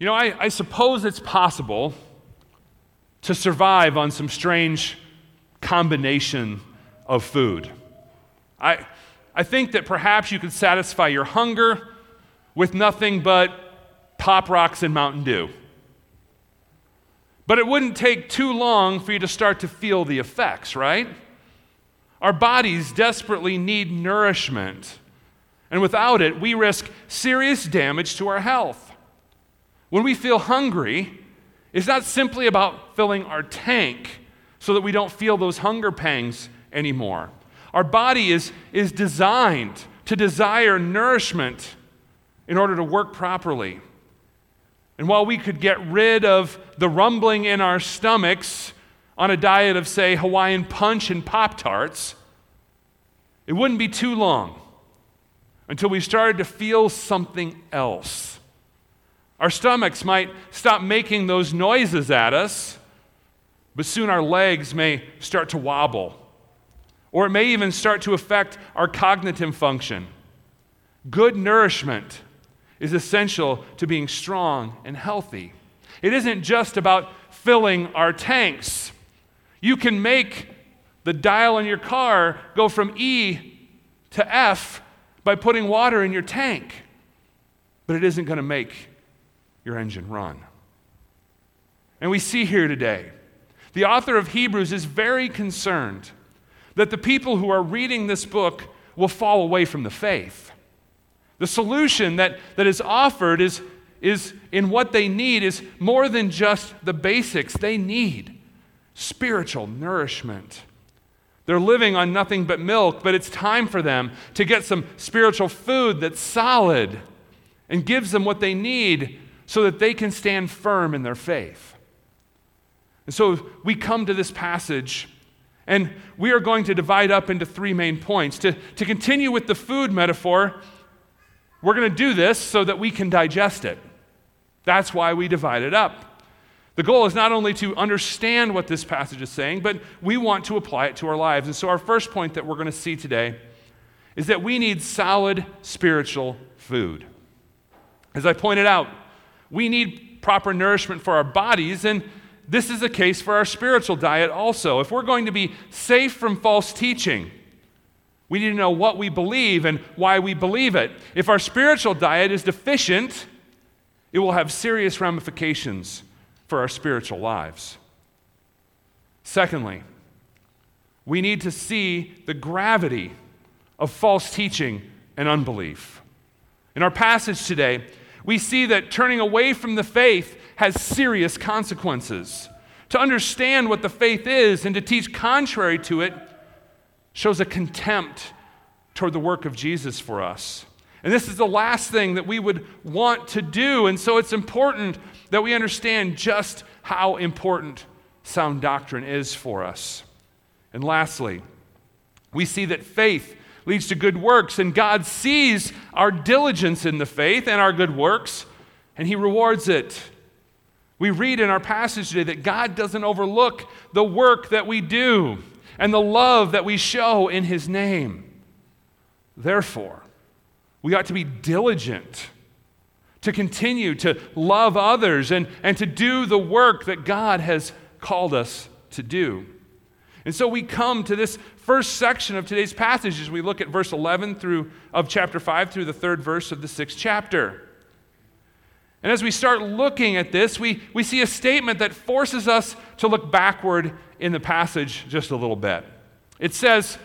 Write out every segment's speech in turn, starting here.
You know, I, I suppose it's possible to survive on some strange combination of food. I, I think that perhaps you could satisfy your hunger with nothing but Pop Rocks and Mountain Dew. But it wouldn't take too long for you to start to feel the effects, right? Our bodies desperately need nourishment. And without it, we risk serious damage to our health. When we feel hungry, it's not simply about filling our tank so that we don't feel those hunger pangs anymore. Our body is, is designed to desire nourishment in order to work properly. And while we could get rid of the rumbling in our stomachs on a diet of, say, Hawaiian punch and Pop Tarts, it wouldn't be too long until we started to feel something else. Our stomachs might stop making those noises at us, but soon our legs may start to wobble. Or it may even start to affect our cognitive function. Good nourishment is essential to being strong and healthy. It isn't just about filling our tanks. You can make the dial on your car go from E to F by putting water in your tank, but it isn't going to make your engine run. And we see here today, the author of Hebrews is very concerned that the people who are reading this book will fall away from the faith. The solution that, that is offered is, is in what they need is more than just the basics. They need spiritual nourishment. They're living on nothing but milk, but it's time for them to get some spiritual food that's solid and gives them what they need so that they can stand firm in their faith. And so we come to this passage, and we are going to divide up into three main points. To, to continue with the food metaphor, we're going to do this so that we can digest it. That's why we divide it up. The goal is not only to understand what this passage is saying, but we want to apply it to our lives. And so, our first point that we're going to see today is that we need solid spiritual food. As I pointed out, we need proper nourishment for our bodies, and this is the case for our spiritual diet also. If we're going to be safe from false teaching, we need to know what we believe and why we believe it. If our spiritual diet is deficient, it will have serious ramifications for our spiritual lives. Secondly, we need to see the gravity of false teaching and unbelief. In our passage today, we see that turning away from the faith has serious consequences. To understand what the faith is and to teach contrary to it shows a contempt toward the work of Jesus for us. And this is the last thing that we would want to do. And so it's important that we understand just how important sound doctrine is for us. And lastly, we see that faith leads to good works, and God sees our diligence in the faith and our good works, and He rewards it. We read in our passage today that God doesn't overlook the work that we do and the love that we show in His name. Therefore, we ought to be diligent to continue to love others and, and to do the work that God has called us to do. And so we come to this first section of today's passage as we look at verse 11 through of chapter 5 through the third verse of the sixth chapter. And as we start looking at this, we, we see a statement that forces us to look backward in the passage just a little bit. It says,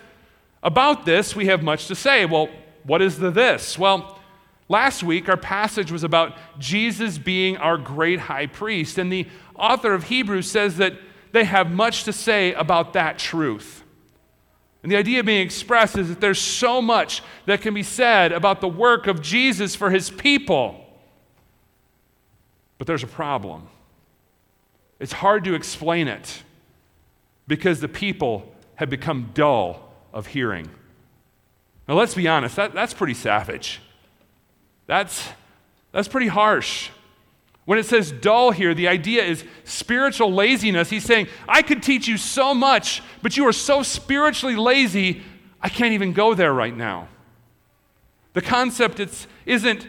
About this we have much to say. Well, what is the this? Well, last week our passage was about Jesus being our great high priest, and the author of Hebrews says that they have much to say about that truth. And the idea being expressed is that there's so much that can be said about the work of Jesus for his people. But there's a problem. It's hard to explain it because the people have become dull of hearing. Now, let's be honest, that, that's pretty savage. That's, that's pretty harsh. When it says dull here, the idea is spiritual laziness. He's saying, I could teach you so much, but you are so spiritually lazy, I can't even go there right now. The concept it's, isn't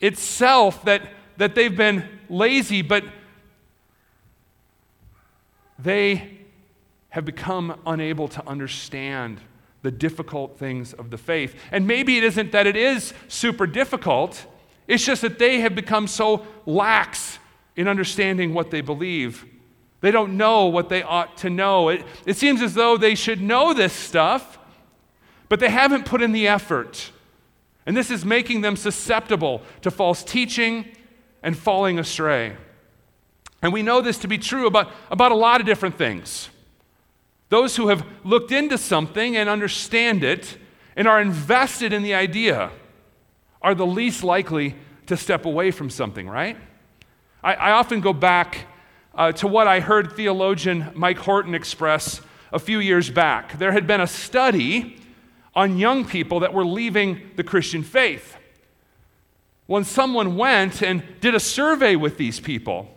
itself that, that they've been lazy, but they have become unable to understand the difficult things of the faith. And maybe it isn't that it is super difficult, it's just that they have become so lax in understanding what they believe. They don't know what they ought to know. It, it seems as though they should know this stuff, but they haven't put in the effort. And this is making them susceptible to false teaching and falling astray. And we know this to be true about, about a lot of different things. Those who have looked into something and understand it and are invested in the idea are the least likely to step away from something, right? I, I often go back uh, to what I heard theologian Mike Horton express a few years back. There had been a study on young people that were leaving the Christian faith. When someone went and did a survey with these people,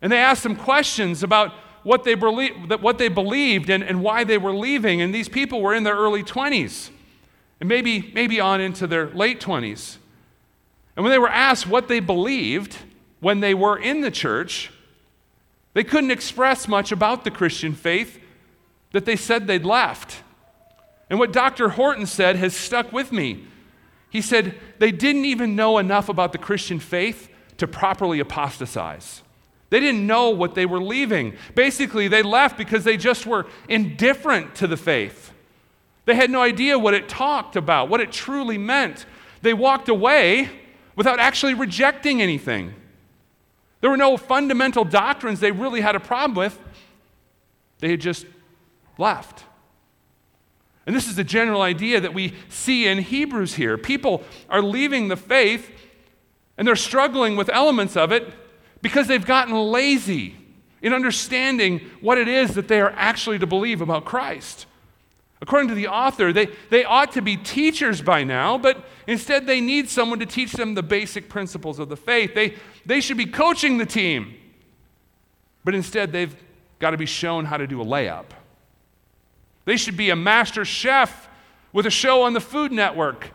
and they asked them questions about what they, believe, what they believed and, and why they were leaving. And these people were in their early 20s and maybe, maybe on into their late 20s. And when they were asked what they believed when they were in the church, they couldn't express much about the Christian faith that they said they'd left. And what Dr. Horton said has stuck with me. He said they didn't even know enough about the Christian faith to properly apostatize. They didn't know what they were leaving. Basically, they left because they just were indifferent to the faith. They had no idea what it talked about, what it truly meant. They walked away without actually rejecting anything. There were no fundamental doctrines they really had a problem with. They had just left. And this is the general idea that we see in Hebrews here. People are leaving the faith and they're struggling with elements of it because they've gotten lazy in understanding what it is that they are actually to believe about Christ. According to the author, they, they ought to be teachers by now, but instead they need someone to teach them the basic principles of the faith. They, they should be coaching the team, but instead they've got to be shown how to do a layup. They should be a master chef with a show on the Food Network,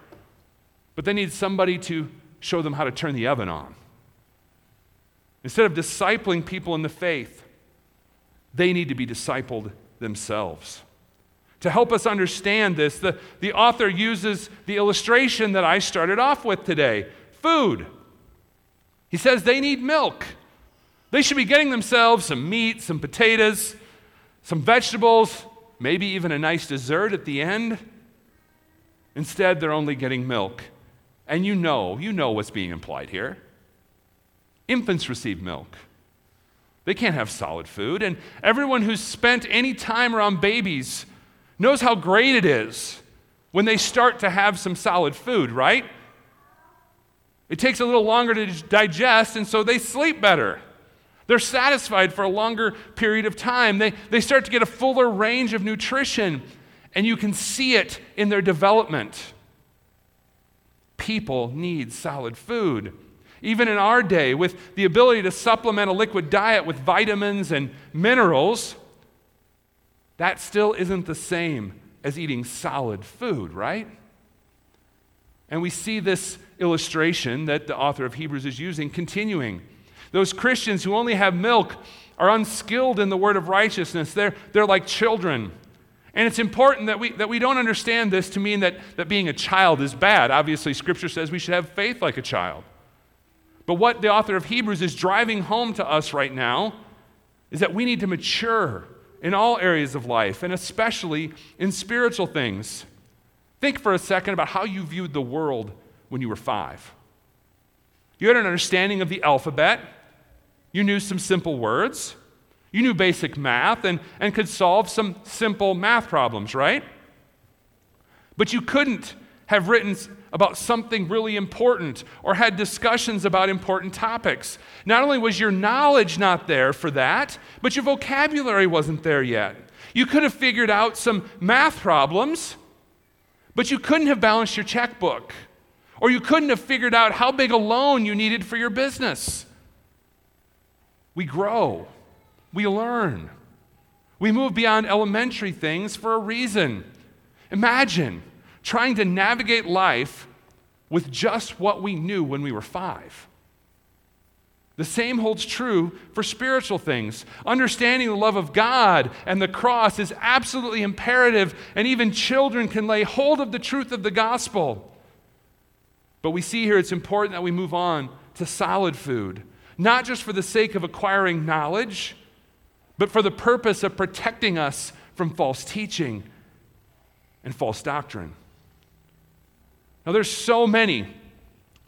but they need somebody to show them how to turn the oven on. Instead of discipling people in the faith, they need to be discipled themselves. To help us understand this, the, the author uses the illustration that I started off with today food. He says they need milk. They should be getting themselves some meat, some potatoes, some vegetables, maybe even a nice dessert at the end. Instead, they're only getting milk. And you know, you know what's being implied here. Infants receive milk. They can't have solid food. And everyone who's spent any time around babies knows how great it is when they start to have some solid food, right? It takes a little longer to digest, and so they sleep better. They're satisfied for a longer period of time. They, they start to get a fuller range of nutrition, and you can see it in their development. People need solid food. Even in our day, with the ability to supplement a liquid diet with vitamins and minerals, that still isn't the same as eating solid food, right? And we see this illustration that the author of Hebrews is using continuing. Those Christians who only have milk are unskilled in the word of righteousness. They're, they're like children. And it's important that we, that we don't understand this to mean that, that being a child is bad. Obviously, Scripture says we should have faith like a child. But what the author of Hebrews is driving home to us right now is that we need to mature in all areas of life, and especially in spiritual things. Think for a second about how you viewed the world when you were five. You had an understanding of the alphabet, you knew some simple words, you knew basic math, and, and could solve some simple math problems, right? But you couldn't have written about something really important or had discussions about important topics. Not only was your knowledge not there for that, but your vocabulary wasn't there yet. You could have figured out some math problems, but you couldn't have balanced your checkbook. Or you couldn't have figured out how big a loan you needed for your business. We grow, we learn, we move beyond elementary things for a reason. Imagine trying to navigate life with just what we knew when we were five. The same holds true for spiritual things. Understanding the love of God and the cross is absolutely imperative, and even children can lay hold of the truth of the gospel. But we see here it's important that we move on to solid food, not just for the sake of acquiring knowledge, but for the purpose of protecting us from false teaching and false doctrine. Now, there's so many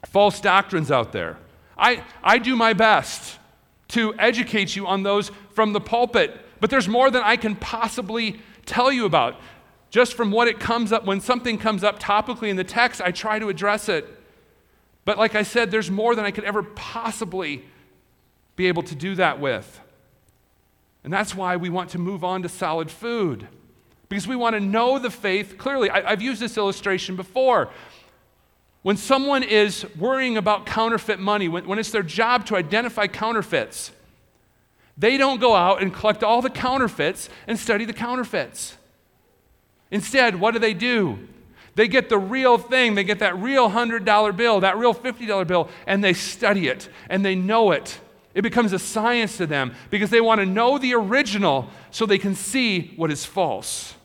false doctrines out there. I, I do my best to educate you on those from the pulpit, but there's more than I can possibly tell you about. Just from what it comes up, when something comes up topically in the text, I try to address it. But like I said, there's more than I could ever possibly be able to do that with. And that's why we want to move on to solid food, because we want to know the faith clearly. I, have used this illustration before. When someone is worrying about counterfeit money, when, when it's their job to identify counterfeits, they don't go out and collect all the counterfeits and study the counterfeits. Instead, what do they do? They get the real thing. They get that real $100 bill, that real $50 bill, and they study it and they know it. It becomes a science to them because they want to know the original so they can see what is false.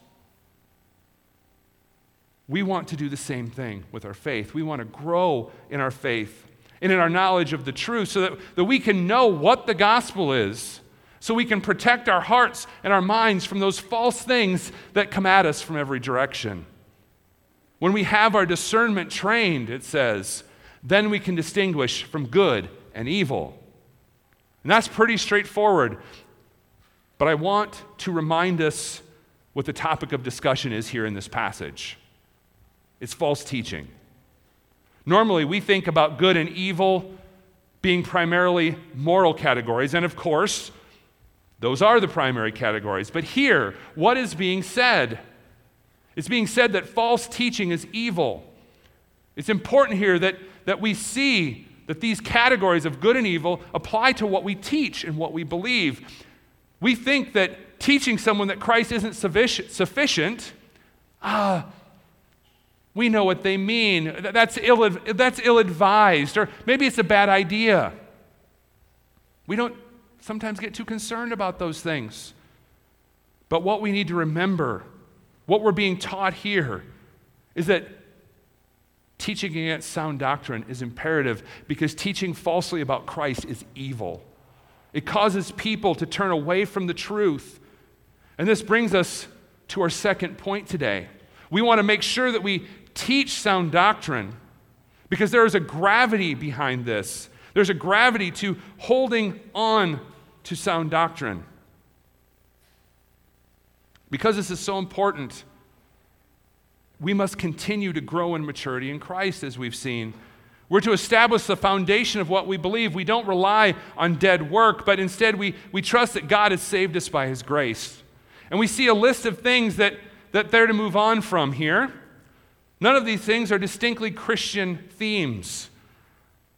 We want to do the same thing with our faith. We want to grow in our faith and in our knowledge of the truth so that, that we can know what the gospel is, so we can protect our hearts and our minds from those false things that come at us from every direction. When we have our discernment trained, it says, then we can distinguish from good and evil. And that's pretty straightforward. But I want to remind us what the topic of discussion is here in this passage. It's false teaching. Normally, we think about good and evil being primarily moral categories, and of course, those are the primary categories. But here, what is being said? It's being said that false teaching is evil. It's important here that, that we see that these categories of good and evil apply to what we teach and what we believe. We think that teaching someone that Christ isn't sufficient, ah, we know what they mean. That's ill, that's ill advised, or maybe it's a bad idea. We don't sometimes get too concerned about those things. But what we need to remember, what we're being taught here, is that teaching against sound doctrine is imperative because teaching falsely about Christ is evil. It causes people to turn away from the truth. And this brings us to our second point today. We want to make sure that we teach sound doctrine because there is a gravity behind this. There's a gravity to holding on to sound doctrine. Because this is so important, we must continue to grow in maturity in Christ, as we've seen. We're to establish the foundation of what we believe. We don't rely on dead work, but instead we, we trust that God has saved us by His grace. And we see a list of things that, that they're to move on from here. None of these things are distinctly Christian themes.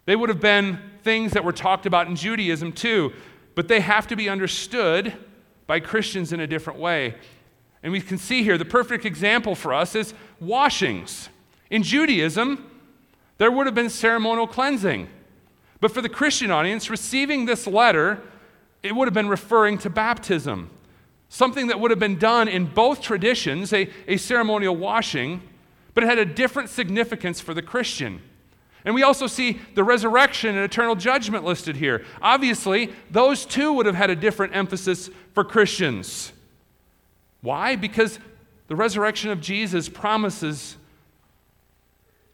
They would have been things that were talked about in Judaism too, but they have to be understood by Christians in a different way. And we can see here the perfect example for us is washings. In Judaism, there would have been ceremonial cleansing. But for the Christian audience, receiving this letter, it would have been referring to baptism, something that would have been done in both traditions, a, a ceremonial washing, but it had a different significance for the Christian. And we also see the resurrection and eternal judgment listed here. Obviously, those two would have had a different emphasis for Christians. Why? Because the resurrection of Jesus promises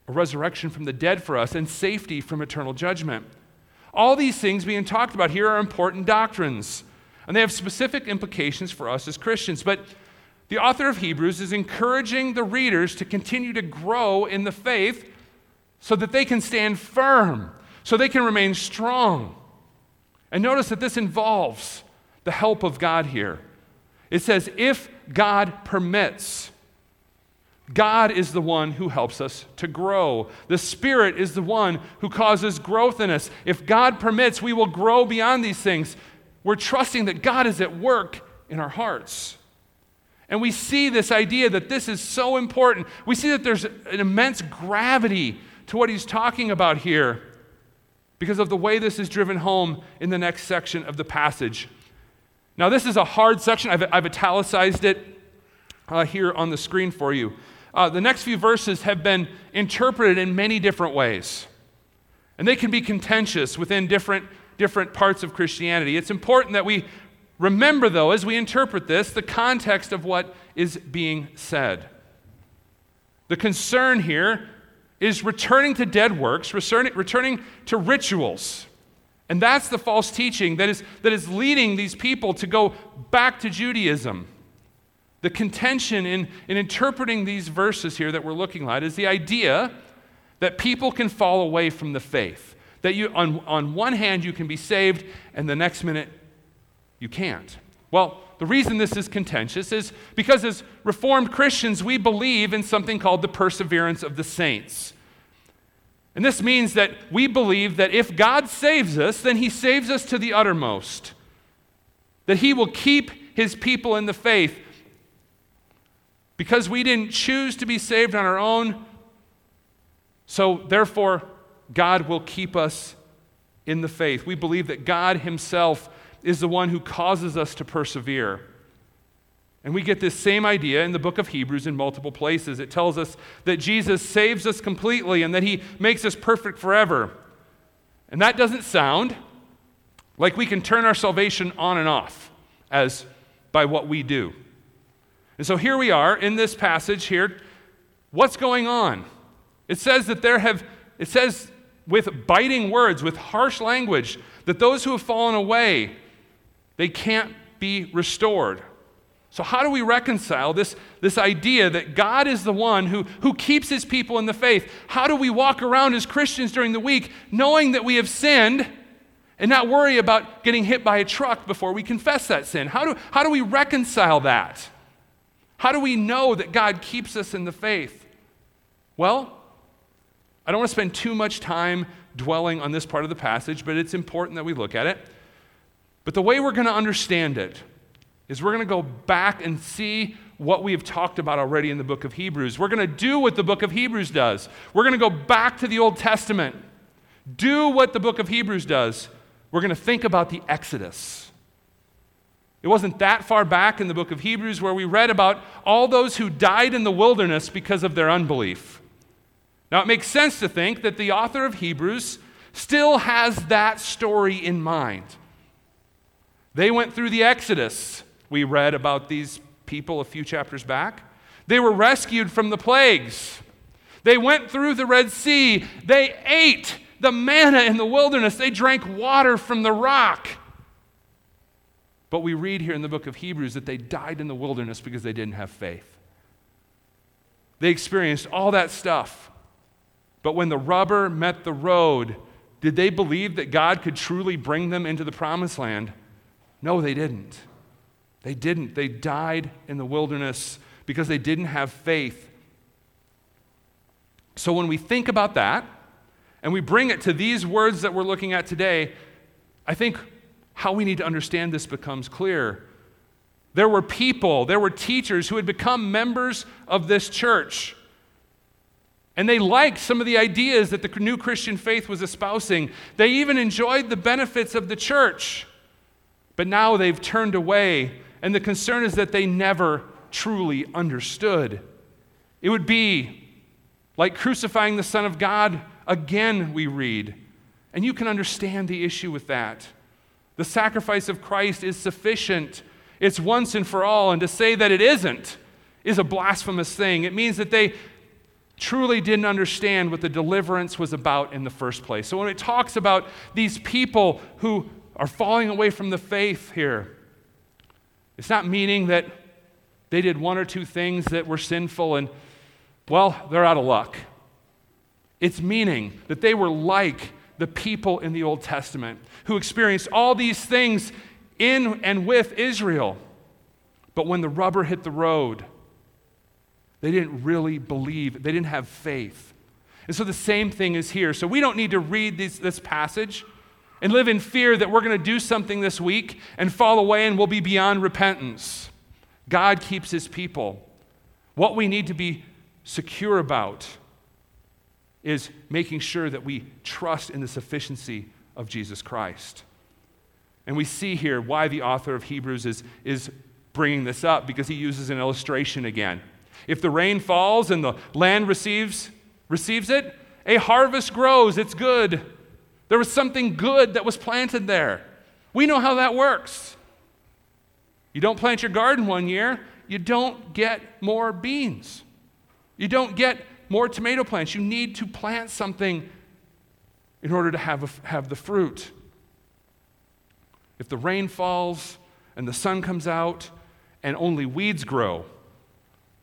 a resurrection from the dead for us and safety from eternal judgment. All these things being talked about here are important doctrines, and they have specific implications for us as Christians. But the author of Hebrews is encouraging the readers to continue to grow in the faith so that they can stand firm, so they can remain strong. And notice that this involves the help of God here. It says, if God permits, God is the one who helps us to grow. The Spirit is the one who causes growth in us. If God permits, we will grow beyond these things. We're trusting that God is at work in our hearts. And we see this idea that this is so important. We see that there's an immense gravity to what he's talking about here. because of the way this is driven home in the next section of the passage. Now, this is a hard section. I've, I've italicized it uh, here on the screen for you. Uh, the next few verses have been interpreted in many different ways, and they can be contentious within different, different parts of Christianity. It's important that we remember, though, as we interpret this, the context of what is being said. The concern here is returning to dead works, returning, to rituals. And that's the false teaching that is, that is leading these people to go back to Judaism. The contention in, in interpreting these verses here that we're looking at is the idea that people can fall away from the faith. That you, on, on one hand, you can be saved, and the next minute, you can't. Well, the reason this is contentious is because as Reformed Christians, we believe in something called the perseverance of the saints. And this means that we believe that if God saves us, then he saves us to the uttermost. That he will keep his people in the faith. Because we didn't choose to be saved on our own, so therefore, God will keep us in the faith. We believe that God himself is the one who causes us to persevere. And we get this same idea in the book of Hebrews in multiple places. It tells us that Jesus saves us completely and that he makes us perfect forever. And that doesn't sound like we can turn our salvation on and off as by what we do. And so here we are in this passage here. What's going on? It says that there have, it says with biting words, with harsh language, that those who have fallen away they can't be restored. So, how do we reconcile this, this idea that God is the one who, who keeps his people in the faith? How do we walk around as Christians during the week knowing that we have sinned and not worry about getting hit by a truck before we confess that sin? How do, how do we reconcile that? How do we know that God keeps us in the faith? Well, I don't want to spend too much time dwelling on this part of the passage, but it's important that we look at it. But the way we're going to understand it is we're going to go back and see what we have talked about already in the book of Hebrews. We're going to do what the book of Hebrews does. We're going to go back to the Old Testament, do what the book of Hebrews does. We're going to think about the Exodus. It wasn't that far back in the book of Hebrews where we read about all those who died in the wilderness because of their unbelief. Now, it makes sense to think that the author of Hebrews still has that story in mind. They went through the Exodus. We read about these people a few chapters back. They were rescued from the plagues. They went through the Red Sea. They ate the manna in the wilderness. They drank water from the rock. But we read here in the book of Hebrews that they died in the wilderness because they didn't have faith. They experienced all that stuff. But when the rubber met the road, did they believe that God could truly bring them into the promised land? No, they didn't. They didn't. They died in the wilderness because they didn't have faith. So when we think about that and we bring it to these words that we're looking at today, I think how we need to understand this becomes clear. There were people, there were teachers who had become members of this church. And they liked some of the ideas that the new Christian faith was espousing. They even enjoyed the benefits of the church. But now they've turned away, and the concern is that they never truly understood. It would be like crucifying the Son of God again, we read. And you can understand the issue with that. The sacrifice of Christ is sufficient, it's once and for all. And to say that it isn't is a blasphemous thing. It means that they truly didn't understand what the deliverance was about in the first place. So when it talks about these people who are falling away from the faith here. It's not meaning that they did one or two things that were sinful and, well, they're out of luck. It's meaning that they were like the people in the Old Testament who experienced all these things in and with Israel. But when the rubber hit the road, they didn't really believe, they didn't have faith. And so the same thing is here. So we don't need to read this, this passage and live in fear that we're going to do something this week and fall away and we'll be beyond repentance. God keeps his people. What we need to be secure about is making sure that we trust in the sufficiency of Jesus Christ. And we see here why the author of Hebrews is, is bringing this up because he uses an illustration again. If the rain falls and the land receives, receives it, a harvest grows. It's good. There was something good that was planted there. We know how that works. You don't plant your garden one year, you don't get more beans. You don't get more tomato plants. You need to plant something in order to have, a, have the fruit. If the rain falls and the sun comes out and only weeds grow,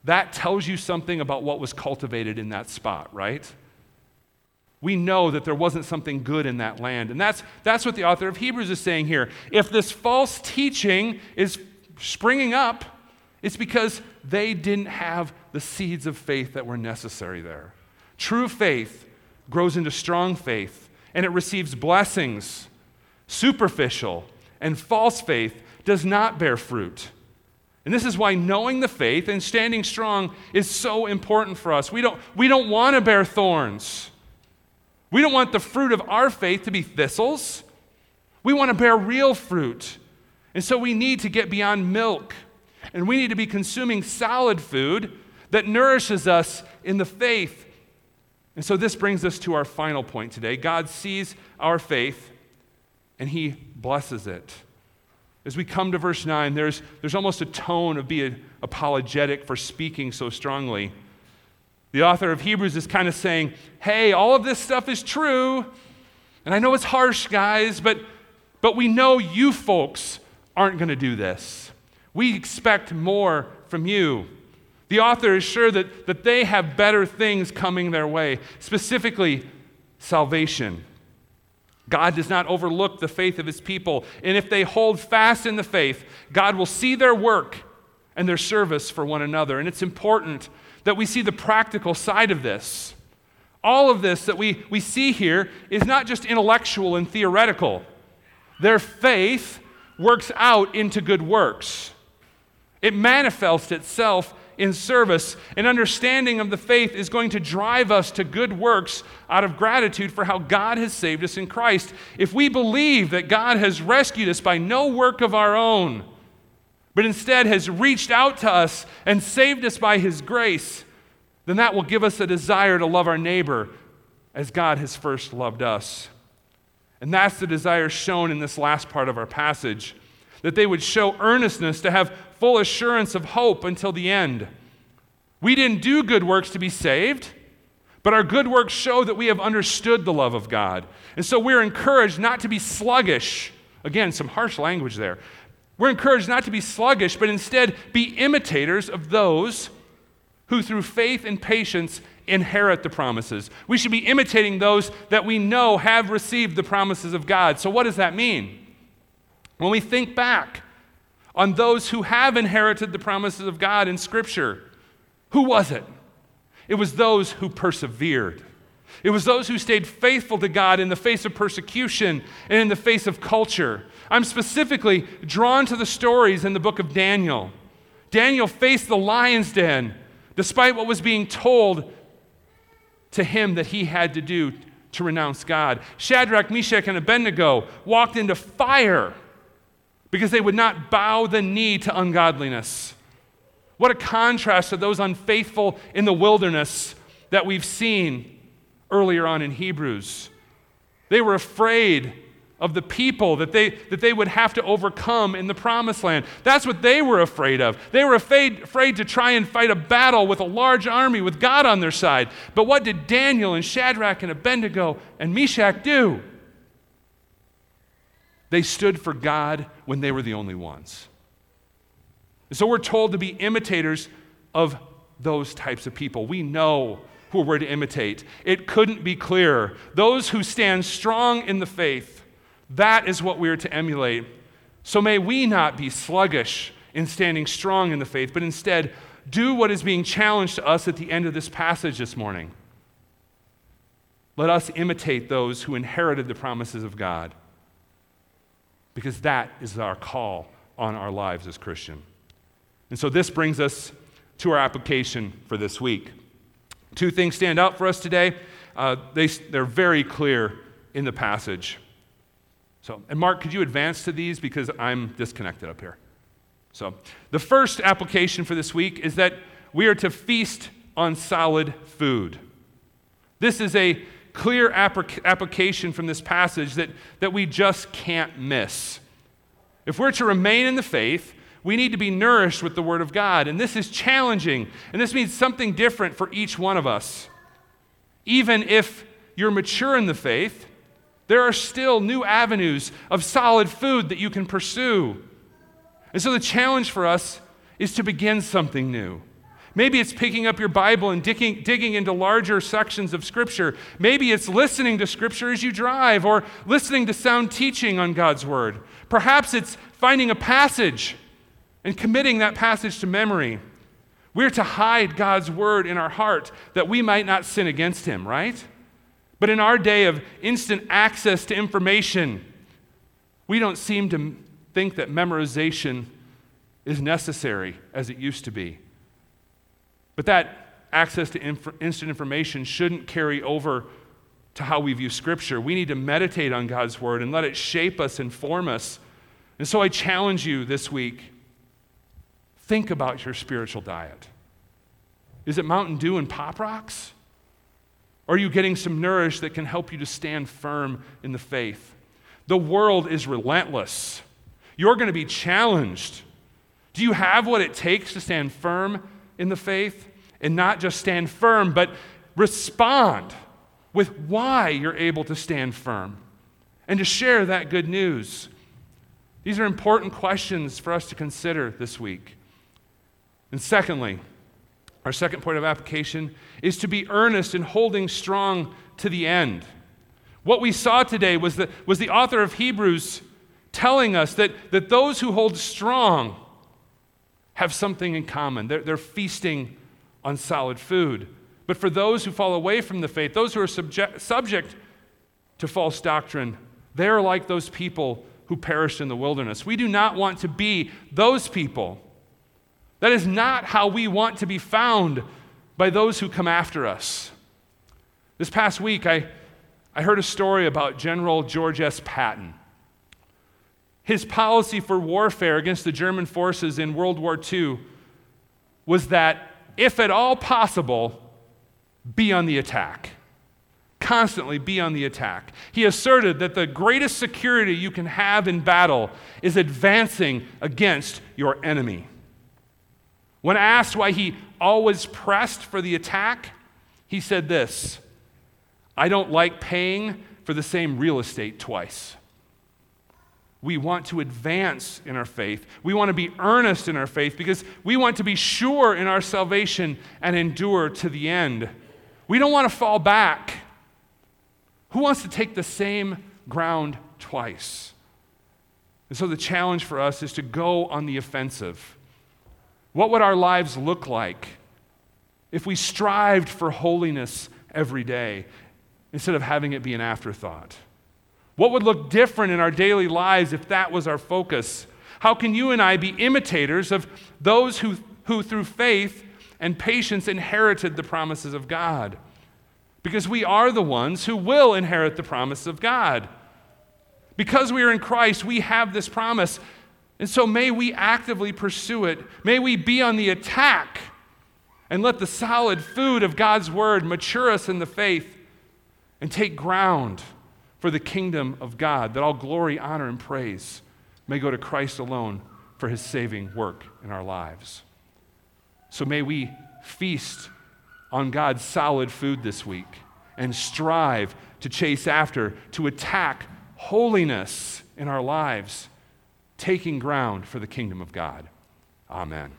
that tells you something about what was cultivated in that spot, right? We know that there wasn't something good in that land. And that's, that's what the author of Hebrews is saying here. If this false teaching is springing up, it's because they didn't have the seeds of faith that were necessary there. True faith grows into strong faith and it receives blessings. Superficial and false faith does not bear fruit. And this is why knowing the faith and standing strong is so important for us. We don't, we don't want to bear thorns. We don't want the fruit of our faith to be thistles. We want to bear real fruit. And so we need to get beyond milk and we need to be consuming solid food that nourishes us in the faith. And so this brings us to our final point today. God sees our faith and he blesses it. As we come to verse 9, there's, there's almost a tone of being apologetic for speaking so strongly. The author of Hebrews is kind of saying, hey, all of this stuff is true. And I know it's harsh, guys, but, but we know you folks aren't going to do this. We expect more from you. The author is sure that, that they have better things coming their way, specifically salvation. God does not overlook the faith of his people. And if they hold fast in the faith, God will see their work and their service for one another. And it's important that we see the practical side of this. All of this that we, we see here is not just intellectual and theoretical, their faith works out into good works. It manifests itself in service. An understanding of the faith is going to drive us to good works out of gratitude for how God has saved us in Christ. If we believe that God has rescued us by no work of our own, but instead has reached out to us and saved us by his grace, then that will give us a desire to love our neighbor as God has first loved us. And that's the desire shown in this last part of our passage that they would show earnestness to have full assurance of hope until the end. We didn't do good works to be saved, but our good works show that we have understood the love of God. And so we're encouraged not to be sluggish. Again, some harsh language there. We're encouraged not to be sluggish, but instead be imitators of those who, through faith and patience, inherit the promises. We should be imitating those that we know have received the promises of God. So, what does that mean? When we think back on those who have inherited the promises of God in Scripture. Who was it? It was those who persevered. It was those who stayed faithful to God in the face of persecution and in the face of culture. I'm specifically drawn to the stories in the book of Daniel. Daniel faced the lion's den despite what was being told to him that he had to do to renounce God. Shadrach, Meshach, and Abednego walked into fire because they would not bow the knee to ungodliness. What a contrast to those unfaithful in the wilderness that we've seen earlier on in Hebrews. They were afraid of the people that they, that they would have to overcome in the promised land. That's what they were afraid of. They were afraid, afraid to try and fight a battle with a large army with God on their side. But what did Daniel and Shadrach and Abednego and Meshach do? They stood for God when they were the only ones. And so we're told to be imitators of those types of people. We know who we're to imitate. It couldn't be clearer. Those who stand strong in the faith, that is what we're to emulate. So may we not be sluggish in standing strong in the faith, but instead do what is being challenged to us at the end of this passage this morning. Let us imitate those who inherited the promises of God because that is our call on our lives as Christian. And so this brings us to our application for this week. Two things stand out for us today. uh, they, they're very clear in the passage. So, and Mark, could you advance to these because I'm disconnected up here? So, the first application for this week is that we are to feast on solid food. This is a clear application from this passage that, that we just can't miss. If we're to remain in the faith, we need to be nourished with the Word of God. And this is challenging, and this means something different for each one of us. Even if you're mature in the faith, there are still new avenues of solid food that you can pursue. And so the challenge for us is to begin something new. Maybe it's picking up your Bible and digging, digging, into larger sections of Scripture. Maybe it's listening to Scripture as you drive or listening to sound teaching on God's Word. Perhaps it's finding a passage and committing that passage to memory. We're to hide God's Word in our heart that we might not sin against Him, right? But in our day of instant access to information, we don't seem to think that memorization is necessary as it used to be. But that access to inf- instant information shouldn't carry over to how we view Scripture. We need to meditate on God's Word and let it shape us and form us. And so I challenge you this week think about your spiritual diet. Is it Mountain Dew and Pop Rocks? Are you getting some nourish that can help you to stand firm in the faith? The world is relentless. You're going to be challenged. Do you have what it takes to stand firm in the faith? And not just stand firm, but respond with why you're able to stand firm and to share that good news. These are important questions for us to consider this week. And secondly, our second point of application is to be earnest in holding strong to the end. What we saw today was the, was the author of Hebrews telling us that, that those who hold strong have something in common. They're, they're feasting on solid food. But for those who fall away from the faith, those who are subject, subject to false doctrine, they are like those people who perished in the wilderness. We do not want to be those people. That is not how we want to be found by those who come after us. This past week, I, I heard a story about General George S. Patton. His policy for warfare against the German forces in World War II was that, if at all possible, be on the attack. Constantly be on the attack. He asserted that the greatest security you can have in battle is advancing against your enemy. When asked why he always pressed for the attack, he said this I don't like paying for the same real estate twice. We want to advance in our faith. We want to be earnest in our faith because we want to be sure in our salvation and endure to the end. We don't want to fall back. Who wants to take the same ground twice? And so the challenge for us is to go on the offensive. What would our lives look like if we strived for holiness every day instead of having it be an afterthought? What would look different in our daily lives if that was our focus? How can you and I be imitators of those who, who through faith and patience inherited the promises of God? Because we are the ones who will inherit the promise of God. Because we are in Christ, we have this promise. And so may we actively pursue it. May we be on the attack and let the solid food of God's word mature us in the faith and take ground for the kingdom of God, that all glory, honor, and praise may go to Christ alone for his saving work in our lives. So may we feast on God's solid food this week and strive to chase after, to attack holiness in our lives taking ground for the kingdom of God. Amen.